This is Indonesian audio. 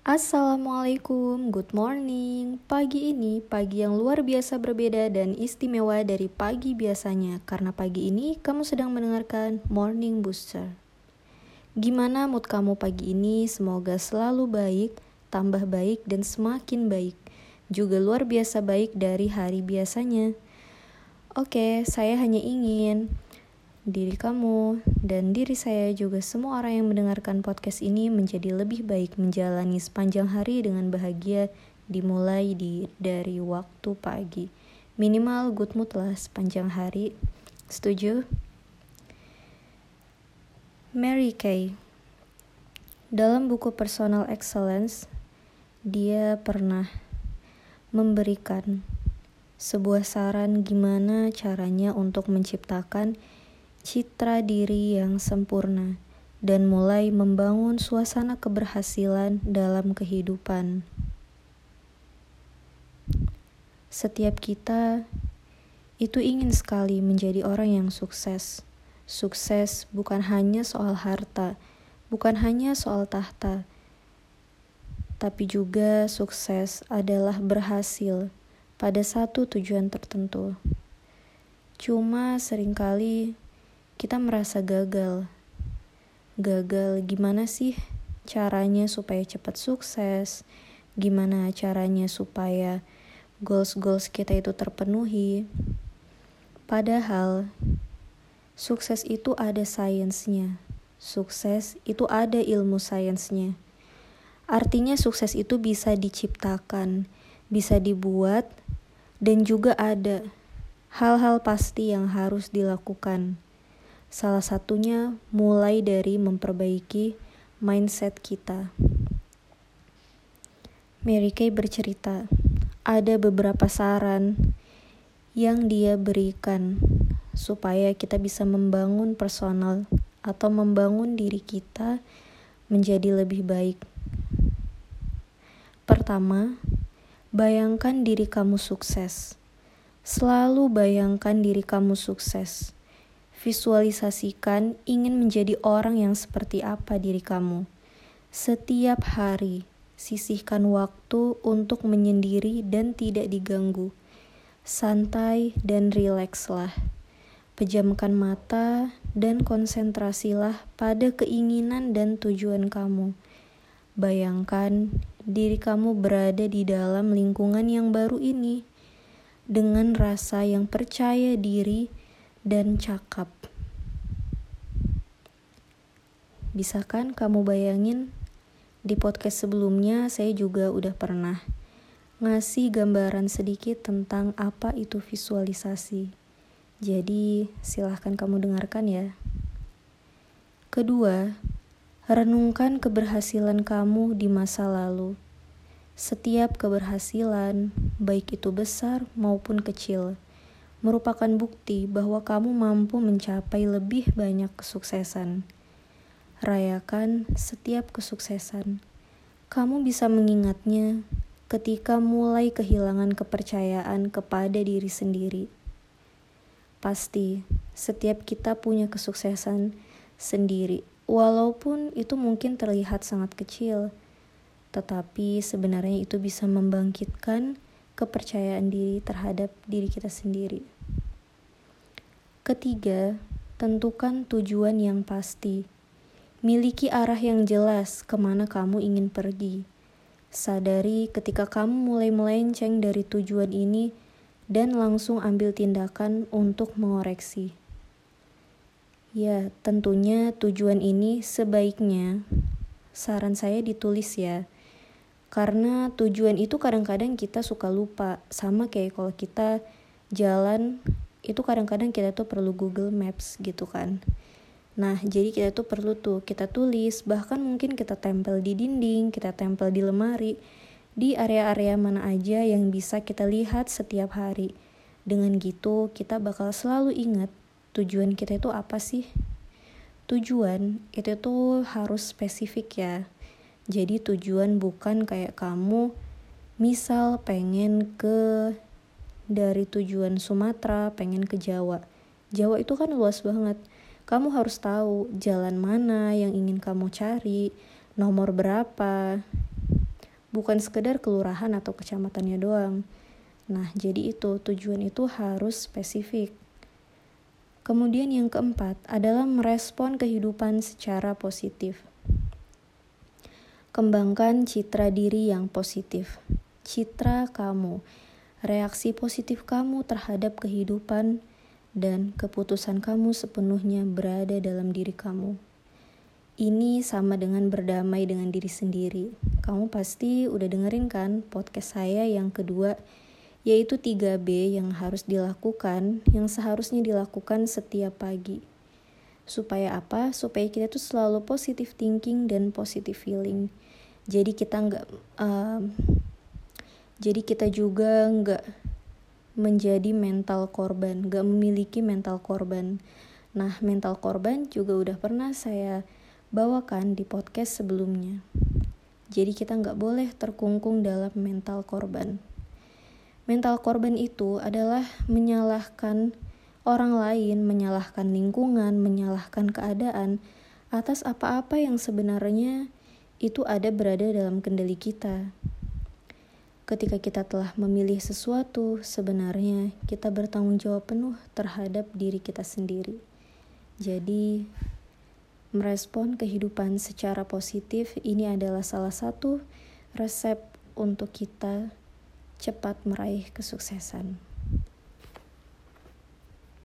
Assalamualaikum, good morning. Pagi ini pagi yang luar biasa berbeda dan istimewa dari pagi biasanya karena pagi ini kamu sedang mendengarkan Morning Booster. Gimana mood kamu pagi ini? Semoga selalu baik, tambah baik dan semakin baik. Juga luar biasa baik dari hari biasanya. Oke, saya hanya ingin diri kamu dan diri saya juga semua orang yang mendengarkan podcast ini menjadi lebih baik menjalani sepanjang hari dengan bahagia dimulai di dari waktu pagi. Minimal good mood lah sepanjang hari. Setuju? Mary Kay Dalam buku Personal Excellence, dia pernah memberikan sebuah saran gimana caranya untuk menciptakan citra diri yang sempurna dan mulai membangun suasana keberhasilan dalam kehidupan. Setiap kita itu ingin sekali menjadi orang yang sukses. Sukses bukan hanya soal harta, bukan hanya soal tahta, tapi juga sukses adalah berhasil pada satu tujuan tertentu. Cuma sering kali kita merasa gagal. Gagal gimana sih caranya supaya cepat sukses? Gimana caranya supaya goals-goals kita itu terpenuhi? Padahal sukses itu ada sainsnya. Sukses itu ada ilmu sainsnya. Artinya sukses itu bisa diciptakan, bisa dibuat, dan juga ada hal-hal pasti yang harus dilakukan. Salah satunya mulai dari memperbaiki mindset kita. Mary Kay bercerita, ada beberapa saran yang dia berikan supaya kita bisa membangun personal atau membangun diri kita menjadi lebih baik. Pertama, bayangkan diri kamu sukses. Selalu bayangkan diri kamu sukses Visualisasikan ingin menjadi orang yang seperti apa diri kamu. Setiap hari, sisihkan waktu untuk menyendiri dan tidak diganggu. Santai dan rilekslah. Pejamkan mata dan konsentrasilah pada keinginan dan tujuan kamu. Bayangkan diri kamu berada di dalam lingkungan yang baru ini dengan rasa yang percaya diri dan cakap. Bisa kan kamu bayangin di podcast sebelumnya saya juga udah pernah ngasih gambaran sedikit tentang apa itu visualisasi. Jadi silahkan kamu dengarkan ya. Kedua, renungkan keberhasilan kamu di masa lalu. Setiap keberhasilan, baik itu besar maupun kecil, merupakan bukti bahwa kamu mampu mencapai lebih banyak kesuksesan. Rayakan setiap kesuksesan. Kamu bisa mengingatnya ketika mulai kehilangan kepercayaan kepada diri sendiri. Pasti, setiap kita punya kesuksesan sendiri, walaupun itu mungkin terlihat sangat kecil, tetapi sebenarnya itu bisa membangkitkan kepercayaan diri terhadap diri kita sendiri. Ketiga, tentukan tujuan yang pasti. Miliki arah yang jelas ke mana kamu ingin pergi. Sadari ketika kamu mulai melenceng dari tujuan ini dan langsung ambil tindakan untuk mengoreksi. Ya, tentunya tujuan ini sebaiknya saran saya ditulis ya karena tujuan itu kadang-kadang kita suka lupa. Sama kayak kalau kita jalan itu kadang-kadang kita tuh perlu Google Maps gitu kan. Nah jadi kita tuh perlu tuh kita tulis bahkan mungkin kita tempel di dinding kita tempel di lemari di area-area mana aja yang bisa kita lihat setiap hari. Dengan gitu kita bakal selalu ingat tujuan kita itu apa sih? Tujuan itu tuh harus spesifik ya jadi tujuan bukan kayak kamu misal pengen ke dari tujuan Sumatera pengen ke Jawa. Jawa itu kan luas banget. Kamu harus tahu jalan mana yang ingin kamu cari, nomor berapa. bukan sekedar kelurahan atau kecamatannya doang. Nah, jadi itu tujuan itu harus spesifik. Kemudian yang keempat adalah merespon kehidupan secara positif. Kembangkan citra diri yang positif. Citra kamu, reaksi positif kamu terhadap kehidupan dan keputusan kamu sepenuhnya berada dalam diri kamu. Ini sama dengan berdamai dengan diri sendiri. Kamu pasti udah dengerin kan podcast saya yang kedua, yaitu 3B yang harus dilakukan, yang seharusnya dilakukan setiap pagi. Supaya apa? Supaya kita tuh selalu positive thinking dan positive feeling. Jadi kita nggak, uh, jadi kita juga nggak menjadi mental korban, gak memiliki mental korban. Nah, mental korban juga udah pernah saya bawakan di podcast sebelumnya. Jadi kita nggak boleh terkungkung dalam mental korban. Mental korban itu adalah menyalahkan orang lain, menyalahkan lingkungan, menyalahkan keadaan atas apa-apa yang sebenarnya itu ada berada dalam kendali kita. Ketika kita telah memilih sesuatu, sebenarnya kita bertanggung jawab penuh terhadap diri kita sendiri. Jadi, merespon kehidupan secara positif ini adalah salah satu resep untuk kita cepat meraih kesuksesan.